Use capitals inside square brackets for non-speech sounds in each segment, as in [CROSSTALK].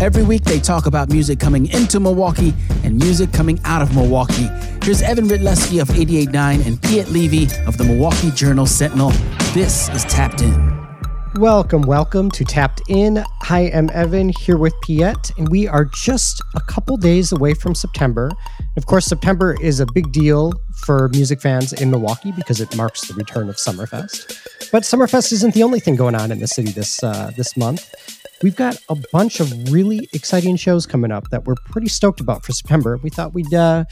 Every week they talk about music coming into Milwaukee and music coming out of Milwaukee. Here's Evan Rytlewski of 88.9 and Piet Levy of the Milwaukee Journal Sentinel. This is Tapped In. Welcome, welcome to Tapped In. Hi, I am Evan here with Piet, and we are just a couple days away from September. Of course, September is a big deal for music fans in Milwaukee because it marks the return of Summerfest. But Summerfest isn't the only thing going on in the city this uh, this month. We've got a bunch of really exciting shows coming up that we're pretty stoked about for September. We thought we'd uh,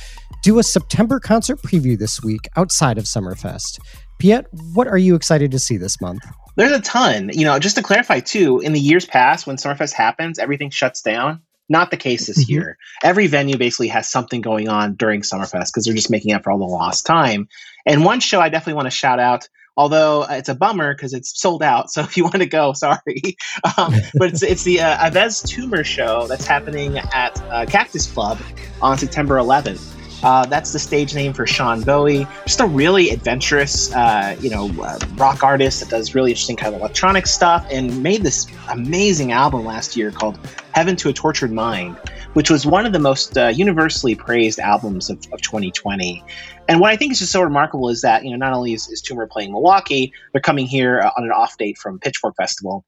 do a September concert preview this week outside of Summerfest. Piet, what are you excited to see this month? There's a ton. You know, just to clarify too, in the years past, when Summerfest happens, everything shuts down. Not the case this mm-hmm. year. Every venue basically has something going on during Summerfest because they're just making up for all the lost time. And one show I definitely want to shout out, although it's a bummer because it's sold out. So [LAUGHS] if you want to go, sorry. [LAUGHS] Um, but it's, it's the uh, Yves Tumor show that's happening at uh, Cactus Club on September 11th. Uh, that's the stage name for Sean Bowie. Just a really adventurous, uh, you know, uh, rock artist that does really interesting kind of electronic stuff and made this amazing album last year called Heaven to a Tortured Mind, which was one of the most uh, universally praised albums of, of 2020. And what I think is just so remarkable is that, you know, not only is, is Tumor playing Milwaukee, they're coming here uh, on an off date from Pitchfork Festival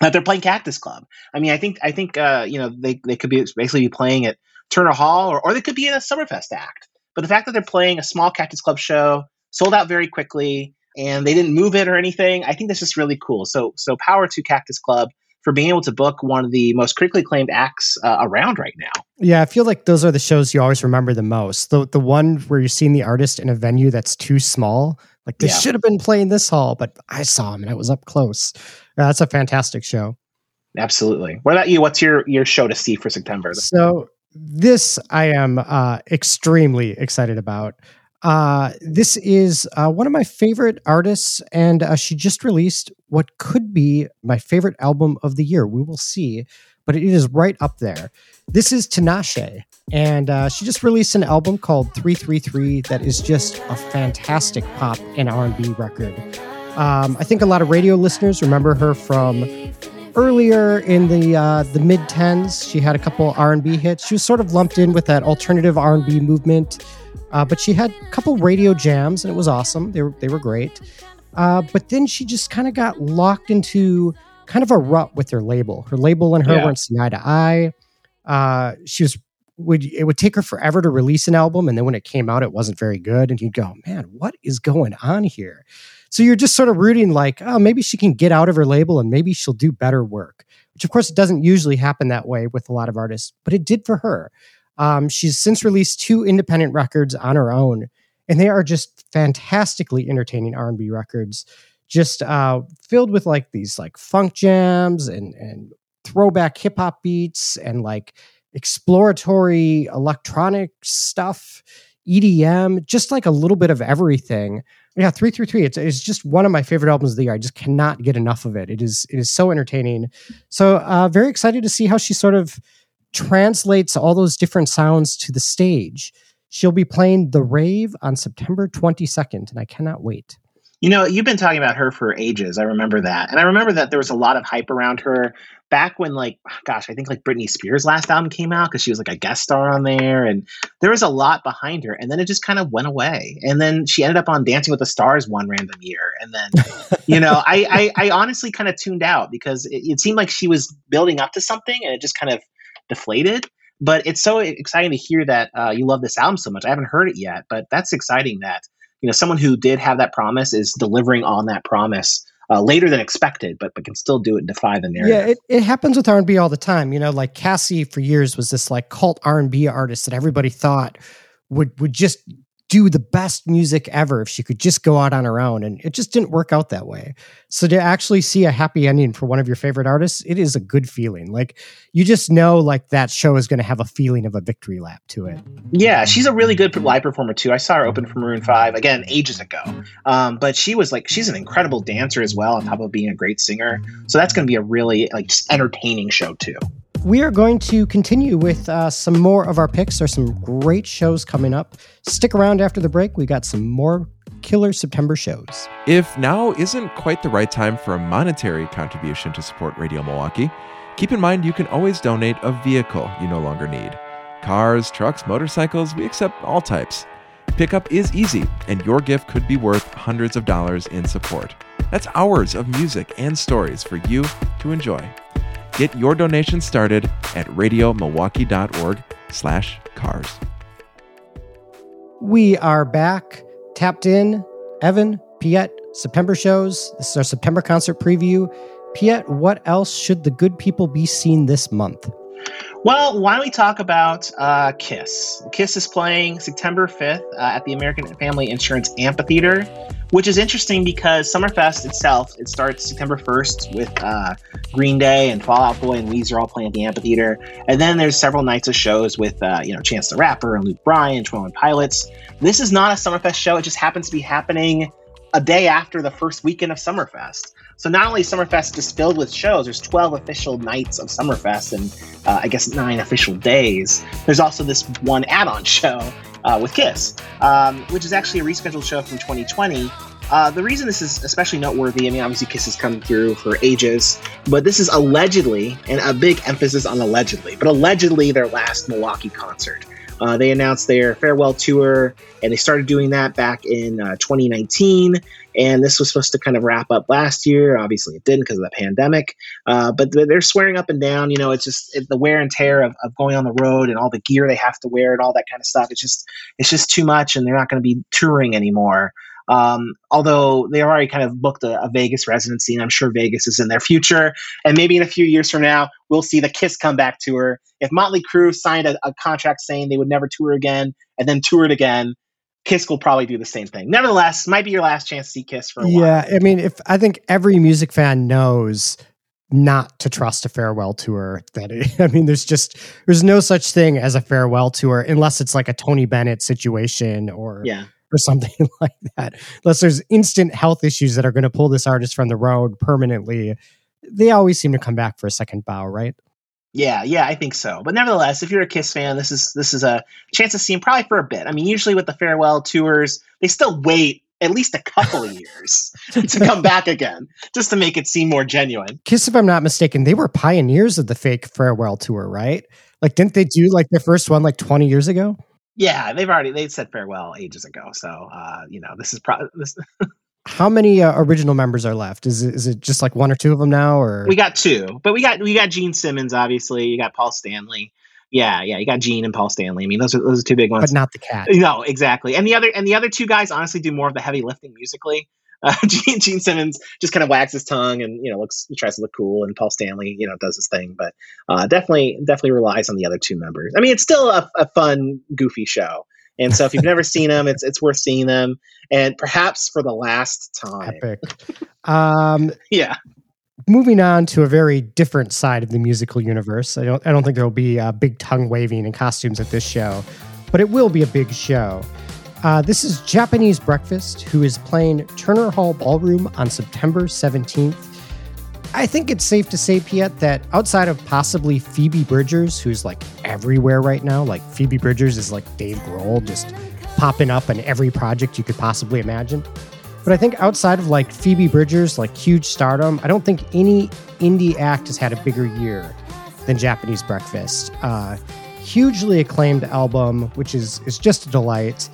that they're playing Cactus Club. I mean, I think I think uh, you know they, they could be basically be playing at Turner Hall, or, or they could be in a Summerfest act. But the fact that they're playing a small Cactus Club show, sold out very quickly, and they didn't move it or anything, I think that's just really cool. So, so power to Cactus Club for being able to book one of the most critically acclaimed acts uh, around right now. Yeah, I feel like those are the shows you always remember the most. The the one where you're seeing the artist in a venue that's too small. Like they yeah. should have been playing this hall, but I saw him and I was up close. that's a fantastic show. Absolutely. What about you? What's your your show to see for September? So this I am uh, extremely excited about. Uh, this is uh, one of my favorite artists, and uh, she just released what could be my favorite album of the year. We will see, but it is right up there. This is Tinashe, and uh, she just released an album called 333 that is just a fantastic pop and R&B record. Um, I think a lot of radio listeners remember her from earlier in the uh, the mid tens. She had a couple R and B hits. She was sort of lumped in with that alternative R and B movement, uh, but she had a couple radio jams, and it was awesome. They were they were great. Uh, but then she just kind of got locked into kind of a rut with her label. Her label and her yeah. weren't eye to eye. Uh, she was would it would take her forever to release an album, and then when it came out, it wasn't very good. And you'd go, man, what is going on here? So you're just sort of rooting like, oh, maybe she can get out of her label and maybe she'll do better work, which of course it doesn't usually happen that way with a lot of artists, but it did for her. Um, she's since released two independent records on her own, and they are just fantastically entertaining R&B records, just uh, filled with like these like funk jams and and throwback hip hop beats and like exploratory electronic stuff, EDM, just like a little bit of everything yeah, three three three. It's, it's just one of my favorite albums of the year. I just cannot get enough of it. It is it is so entertaining. So uh, very excited to see how she sort of translates all those different sounds to the stage. She'll be playing the Rave on September 22nd, and I cannot wait. You know, you've been talking about her for ages. I remember that. And I remember that there was a lot of hype around her back when, like, gosh, I think like Britney Spears' last album came out because she was like a guest star on there. And there was a lot behind her. And then it just kind of went away. And then she ended up on Dancing with the Stars one random year. And then, [LAUGHS] you know, I, I, I, honestly kind of tuned out because it, it seemed like she was building up to something and it just kind of deflated but it's so exciting to hear that uh, you love this album so much. I haven't heard it yet, but that's exciting that you know someone who did have that promise is delivering on that promise uh, later than expected, but but can still do it and defy the narrative. Yeah, it, it happens with R and B all the time. You know, like Cassie for years was this like cult R and B artist that everybody thought would would just do the best music ever if she could just go out on her own. And it just didn't work out that way. So to actually see a happy ending for one of your favorite artists, it is a good feeling. Like you just know like that show is going to have a feeling of a victory lap to it. Yeah, she's a really good live performer too. I saw her open for Maroon 5 again ages ago. Um, but she was like she's an incredible dancer as well on top of being a great singer. So that's going to be a really like entertaining show too we are going to continue with uh, some more of our picks. There's some great shows coming up. Stick around after the break. We got some more killer September shows. If now isn't quite the right time for a monetary contribution to support Radio Milwaukee, Keep in mind you can always donate a vehicle you no longer need. Cars, trucks, motorcycles, we accept all types. Pickup is easy, and your gift could be worth hundreds of dollars in support. That's hours of music and stories for you to enjoy. Get your donation started at radiomilwaukee.org slash cars. We are back, tapped in. Evan, Piet, September shows. This is our September concert preview. Piet, what else should the good people be seeing this month? Well, why don't we talk about uh, Kiss? Kiss is playing September 5th uh, at the American Family Insurance Amphitheater, which is interesting because Summerfest itself, it starts September 1st with uh, Green Day and Fall Out Boy and Weezer all playing at the amphitheater. And then there's several nights of shows with, uh, you know, Chance the Rapper and Luke Bryan, 12 Pilots. This is not a Summerfest show. It just happens to be happening a day after the first weekend of Summerfest. So not only Summerfest is filled with shows, there's 12 official nights of Summerfest and uh, I guess nine official days. There's also this one add-on [LAUGHS] show uh, with Kiss, um, which is actually a rescheduled show from 2020. Uh, the reason this is especially noteworthy, I mean, obviously Kiss has come through for ages, but this is allegedly, and a big emphasis on allegedly, but allegedly their last Milwaukee concert. Uh, they announced their farewell tour, and they started doing that back in uh, 2019. And this was supposed to kind of wrap up last year. Obviously, it didn't because of the pandemic. Uh, but they're swearing up and down. You know, it's just it, the wear and tear of, of going on the road and all the gear they have to wear and all that kind of stuff. It's just it's just too much, and they're not going to be touring anymore. Um, although they already kind of booked a, a, Vegas residency, and I'm sure Vegas is in their future. And maybe in a few years from now, we'll see the Kiss come comeback tour. If Motley Crue signed a, a contract saying they would never tour again and then toured again, Kiss will probably do the same thing. Nevertheless, might be your last chance to see Kiss for a while. Yeah, I mean, if I think every music fan knows not to trust a farewell tour that it, [LAUGHS] i mean there's just there's no such thing as a farewell tour unless it's like a tony bennett situation or yeah or something [LAUGHS] like that. Unless there's instant health issues that are going to pull this artist from the road permanently, they always seem to come back for a second bow, right? Yeah, yeah, I think so. But nevertheless, if you're a Kiss fan, this is this is a chance to see him probably for a bit. I mean, usually with the farewell tours, they still wait at least a couple of years [LAUGHS] [LAUGHS] to come back again, just to make it seem more genuine. Kiss, if I'm not mistaken, they were pioneers of the fake farewell tour, right? Like, didn't they do like their first one like 20 years ago? Yeah, they've already they said farewell ages ago. So uh, you know, this is probably this. [LAUGHS] How many uh, original members are left? Is it, is it just like one or two of them now, or we got two? But we got we got Gene Simmons, obviously. You got Paul Stanley. Yeah, yeah, you got Gene and Paul Stanley. I mean, those are those are two big ones. But not the cat. No, exactly. And the other and the other two guys honestly do more of the heavy lifting musically. Uh, [LAUGHS] Gene, Gene Simmons just kind of wags his tongue and you know looks tries to look cool, and Paul Stanley you know does his thing, but uh, definitely definitely relies on the other two members. I mean, it's still a, a fun, goofy show. And so if you've never seen them, it's it's worth seeing them, and perhaps for the last time. Epic. Um, [LAUGHS] yeah. Moving on to a very different side of the musical universe. I don't I don't think there will be uh, big tongue waving and costumes at this show, but it will be a big show. Uh, this is Japanese Breakfast, who is playing Turner Hall Ballroom on September 17th. I think it's safe to say, Piet, that outside of possibly Phoebe Bridgers, who's like everywhere right now, like Phoebe Bridgers is like Dave Grohl, just popping up in every project you could possibly imagine. But I think outside of like Phoebe Bridgers, like huge stardom, I don't think any indie act has had a bigger year than Japanese Breakfast. Uh, hugely acclaimed album, which is is just a delight.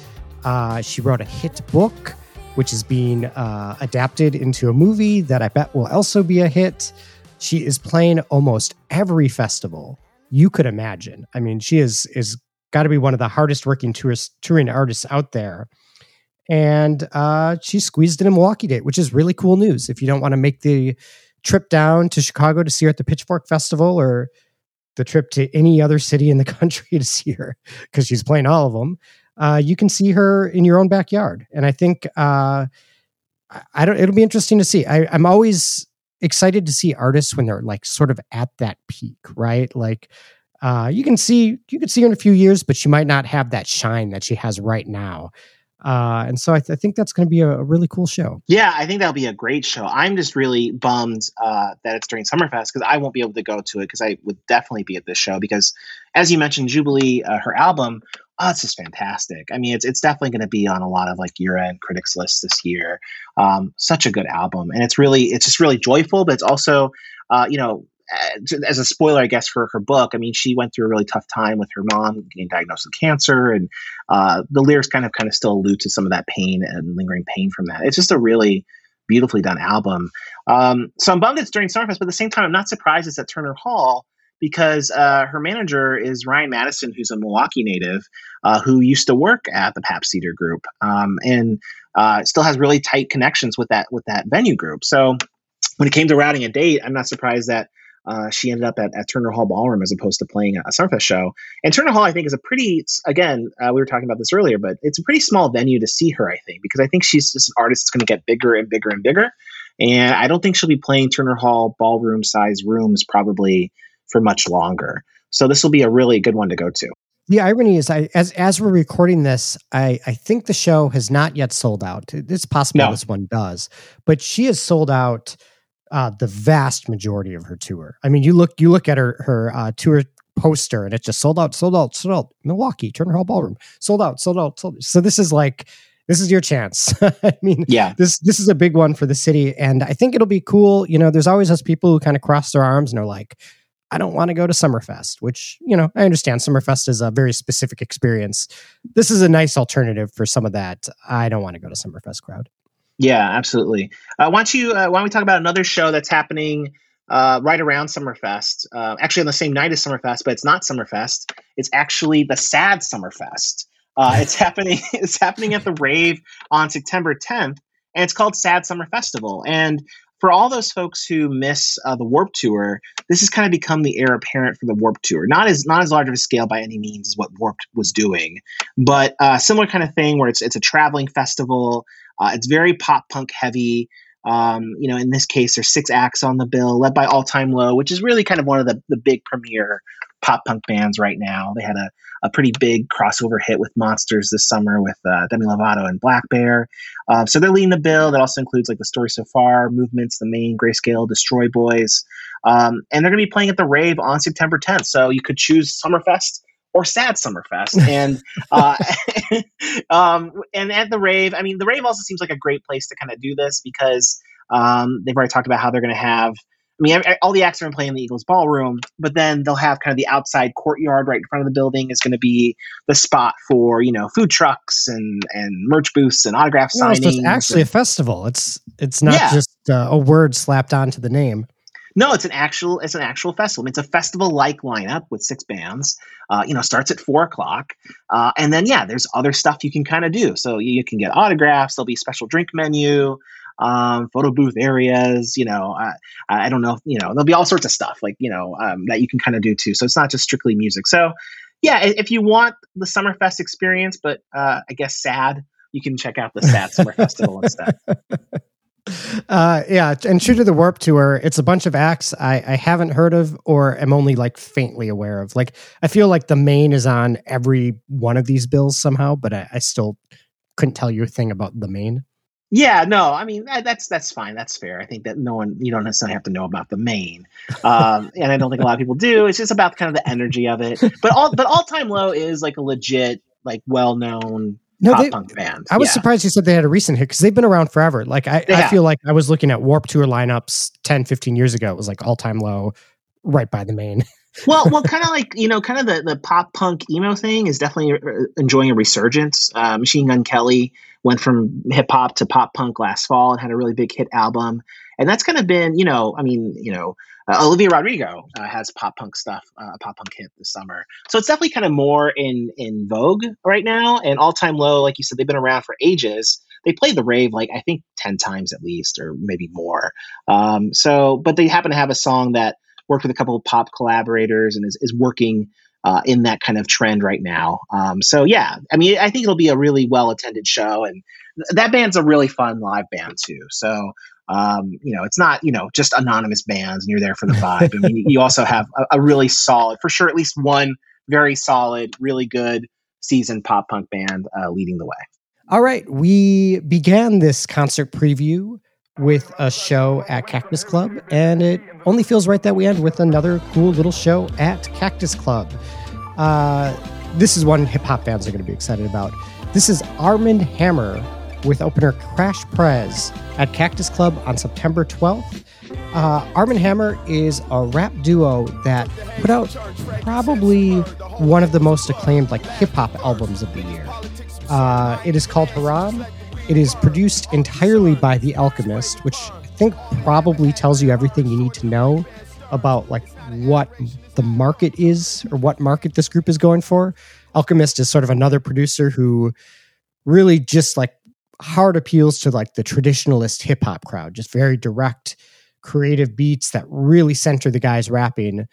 Uh, she wrote a hit book which is being uh, adapted into a movie that I bet will also be a hit. She is playing almost every festival you could imagine. I mean, she is is got to be one of the hardest working tourist touring artists out there. And uh, she squeezed in a Milwaukee date, which is really cool news. If you don't want to make the trip down to Chicago to see her at the Pitchfork Festival or the trip to any other city in the [LAUGHS] country to see her, because she's playing all of them, uh, you can see her in your own backyard. And I think uh, I don't. It'll be interesting to see. I, I'm always excited to see artists when they're like sort of at that peak, right? Like uh, you can see you could see her in a few years, but she might not have that shine that she has right now. Uh, and so I, th- I think that's going to be a, a, really cool show. Yeah, I think that'll be a great show. I'm just really bummed uh, that it's during Summerfest because I won't be able to go to it because I would definitely be at this show because, as you mentioned, Jubilee, uh, her album, oh, it's just fantastic. I mean, it's it's definitely going to be on a lot of like year end critics lists this year. Um, such a good album, and it's really it's just really joyful, but it's also uh, you know as a spoiler, I guess for her book, I mean, she went through a really tough time with her mom getting diagnosed with cancer, and uh, the lyrics kind of kind of still allude to some of that pain and lingering pain from that. It's just a really beautifully done album. Um, so I'm bummed it's during Summerfest, but at the same time, I'm not surprised it's at Turner Hall because uh, her manager is Ryan Madison, who's a Milwaukee native uh, who used to work at the Pabst Theater Group um, and uh, still has really tight connections with that with that venue group. So when it came to routing a date, I'm not surprised that uh, she ended up at, at, Turner Hall Ballroom as opposed to playing a Summerfest show. And Turner Hall, I think, is a pretty, again, uh, we were talking about this earlier, but it's a pretty small venue to see her, I think, because I think she's just an artist that's going to get bigger and bigger and bigger. And I don't think she'll be playing Turner Hall ballroom size rooms probably for much longer. So this will be a really good one to go to. The irony is, I as as we're recording this, I I think the show has not yet sold out. It's possible no. this one does, but she has sold out uh, the vast majority of her tour. I mean, you look you look at her her uh, tour poster, and it just sold out, sold out, sold out. Milwaukee Turner Hall Ballroom, sold out, sold out. Sold out. So this is like this is your chance. [LAUGHS] I mean, yeah, this this is a big one for the city, and I think it'll be cool. You know, there's always those people who kind of cross their arms and are like, I don't want to go to Summerfest, which, you know, I understand Summerfest is a very specific experience. This is a nice alternative for some of that. I don't want to go to Summerfest crowd. Yeah, absolutely. Uh, why don't you, uh, why don't we talk about another show that's happening uh, right around Summerfest, uh, actually on the same night as Summerfest, but it's not Summerfest. It's actually the Sad Summerfest. Uh, [LAUGHS] it's happening. It's happening at the Rave on September 10th, and it's called Sad Summer Festival. And for all those folks who miss uh, the Warped Tour, this has kind of become the heir apparent for the Warped Tour. Not as not as large of a scale by any means as what Warped was doing, but uh, similar kind of thing where it's it's a traveling festival. Uh, it's very pop punk heavy. Um, you know, in this case, there's six acts on the bill, led by All Time Low, which is really kind of one of the the big premier pop punk bands right now. They had a, a pretty big crossover hit with Monsters this summer with uh, Demi Lovato and blackbear. Uh, so they're leading the bill. That also includes like the story so far, movements, the Maine grayscale, Destroy Boys, um, and they're going to be playing at the Rave on September 10th. So you could choose Summerfest or Sad Summerfest, [LAUGHS] and uh, [LAUGHS] um, and at the Rave, I mean, the Rave also seems like a great place to kind of do this because um, they've already talked about how they're going to have I mean, all the acts are playing in the Eagles ballroom, but then they'll have kind of the outside courtyard right in front of the building is going to be the spot for you know food trucks and and merch booths and autograph signings. It's actually and, a festival. It's it's not yeah. just uh, a word slapped onto the name. No, it's an actual it's an actual festival. It's a festival like lineup with six bands. Uh, you know, starts at four o'clock, uh, and then yeah, there's other stuff you can kind of do. So you, you, can get autographs. There'll be special drink menu um, photo booth areas. You know, I, I don't know. You know, there'll be all sorts of stuff like you know um, that you can kind of do too. So it's not just strictly music. So yeah, if you want the Summerfest experience, but uh, I guess sad, you can check out the Sad Summer Festival instead. [LAUGHS] Uh, yeah, and true to the Warped Tour, it's a bunch of acts I, I haven't heard of or am only like faintly aware of. Like, I feel like the Maine is on every one of these bills somehow, but I, I still couldn't tell you a thing about the Maine. Yeah, no, I mean that's that's fine. That's fair. I think that no one you don't necessarily have to know about the Maine, um, [LAUGHS] and I don't think a lot of people do. It's just about kind of the energy of it. But all but all time low is like a legit, like well known no, pop they, punk band. I was yeah. surprised you said they had a recent hit because they've been around forever. Like I, I feel like I was looking at Warped Tour lineups 10, 15 years ago. It was like all time low, right by the Maine. [LAUGHS] well, well, kind of like you know, kind of the the pop punk emo thing is definitely uh, enjoying a resurgence. Uh, Machine Gun Kelly went from hip hop to pop punk last fall and had a really big hit album. And that's kind of been, you know, I mean, you know, uh, Olivia Rodrigo uh, has pop punk stuff, uh, a pop punk hit this summer. So it's definitely kind of more in in vogue right now. And all time low, like you said, they've been around for ages. They played the rave like I think ten times at least, or maybe more. Um, so, but they happen to have a song that worked with a couple of pop collaborators and is, is working uh, in that kind of trend right now. Um, so yeah, I mean, I think it'll be a really well attended show, and th- that band's a really fun live band too. So um, you know, it's not you know just anonymous bands, and you're there for the vibe. I mean, you also have a, a, really solid, for sure, at least one very solid, really good seasoned pop punk band uh, leading the way. All right, we began this concert preview with a show at Cactus Club, and it only feels right that we end with another cool little show at Cactus Club. Uh, this is one hip hop fans are going to be excited about. This is Armand Hammer with opener Crash Prez at Cactus Club on September 12th. Uh, Armand Hammer is a rap duo that put out probably one of the most acclaimed like hip hop albums of the year. Uh, it is called Haram. It is produced entirely by The Alchemist, which I think probably tells you everything you need to know about like what the market is or what market this group is going for. Alchemist is sort of another producer who really just like hard appeals to like the traditionalist hip hop crowd, just very direct, creative beats that really center the guys rapping.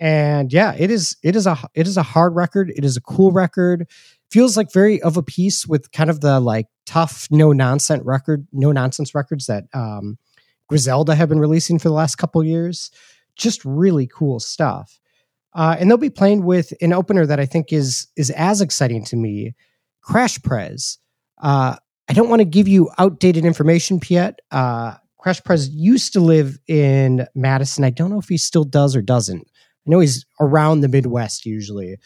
And yeah, it is it is a it is a hard record. It is a cool record. Feels like very of a piece with kind of the like tough, no nonsense record, no nonsense records that um, Griselda have been releasing for the last couple years. Just really cool stuff. Uh, and they'll be playing with an opener that I think is is as exciting to me, Crash Prez. Uh, I don't want to give you outdated information, Piet. Uh, Crash Prez used to live in Madison. I don't know if he still does or doesn't. I know he's around the Midwest usually.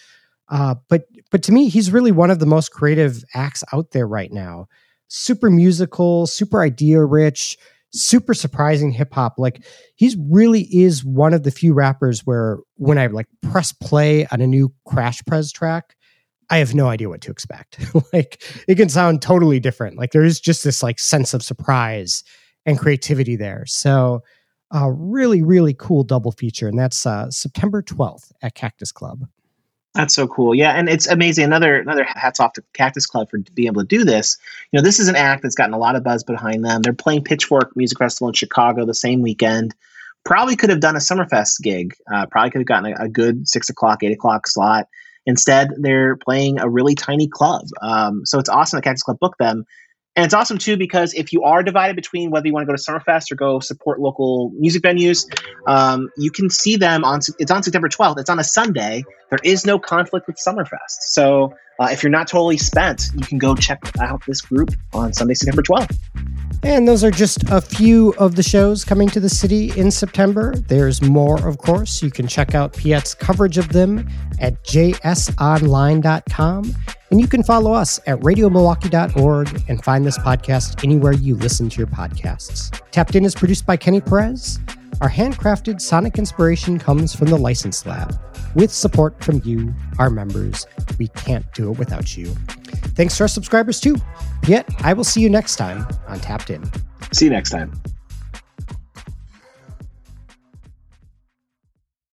Uh, but but to me, he's really one of the most creative acts out there right now. Super musical, super idea rich, super surprising hip hop. Like he's really is one of the few rappers where when I like press play on a new Crash Prez track, I have no idea what to expect. [LAUGHS] like it can sound totally different. Like there is just this like sense of surprise and creativity there. So a really really cool double feature and that's uh, September 12th at Cactus Club. That's so cool. Yeah, and it's amazing. Another another hats off to Cactus Club for being able to do this. You know, this is an act that's gotten a lot of buzz behind them. They're playing Pitchfork Music Festival in Chicago the same weekend. Probably could have done a Summerfest gig. Uh, probably could have gotten a, a, good six o'clock, eight o'clock slot. Instead, they're playing a really tiny club. Um, so it's awesome that Cactus Club booked them. And it's awesome too because if you are divided between whether you want to go to Summerfest or go support local music venues, um, you can see them on. It's on September 12th. It's on a Sunday. There is no conflict with Summerfest. So uh, if you're not totally spent, you can go check out this group on Sunday, September 12th. And those are just a few of the shows coming to the city in September. There's more, of course. You can check out Piet's coverage of them at jsonline.com. And you can follow us at radiomilwaukee.org and find this podcast anywhere you listen to your podcasts. Tapped In is produced by Kenny Perez. Our handcrafted sonic inspiration comes from the License Lab with support from you, our members. We can't do it without you. Thanks to our subscribers too. Piet, I will see you next time on Tapped In. See you next time.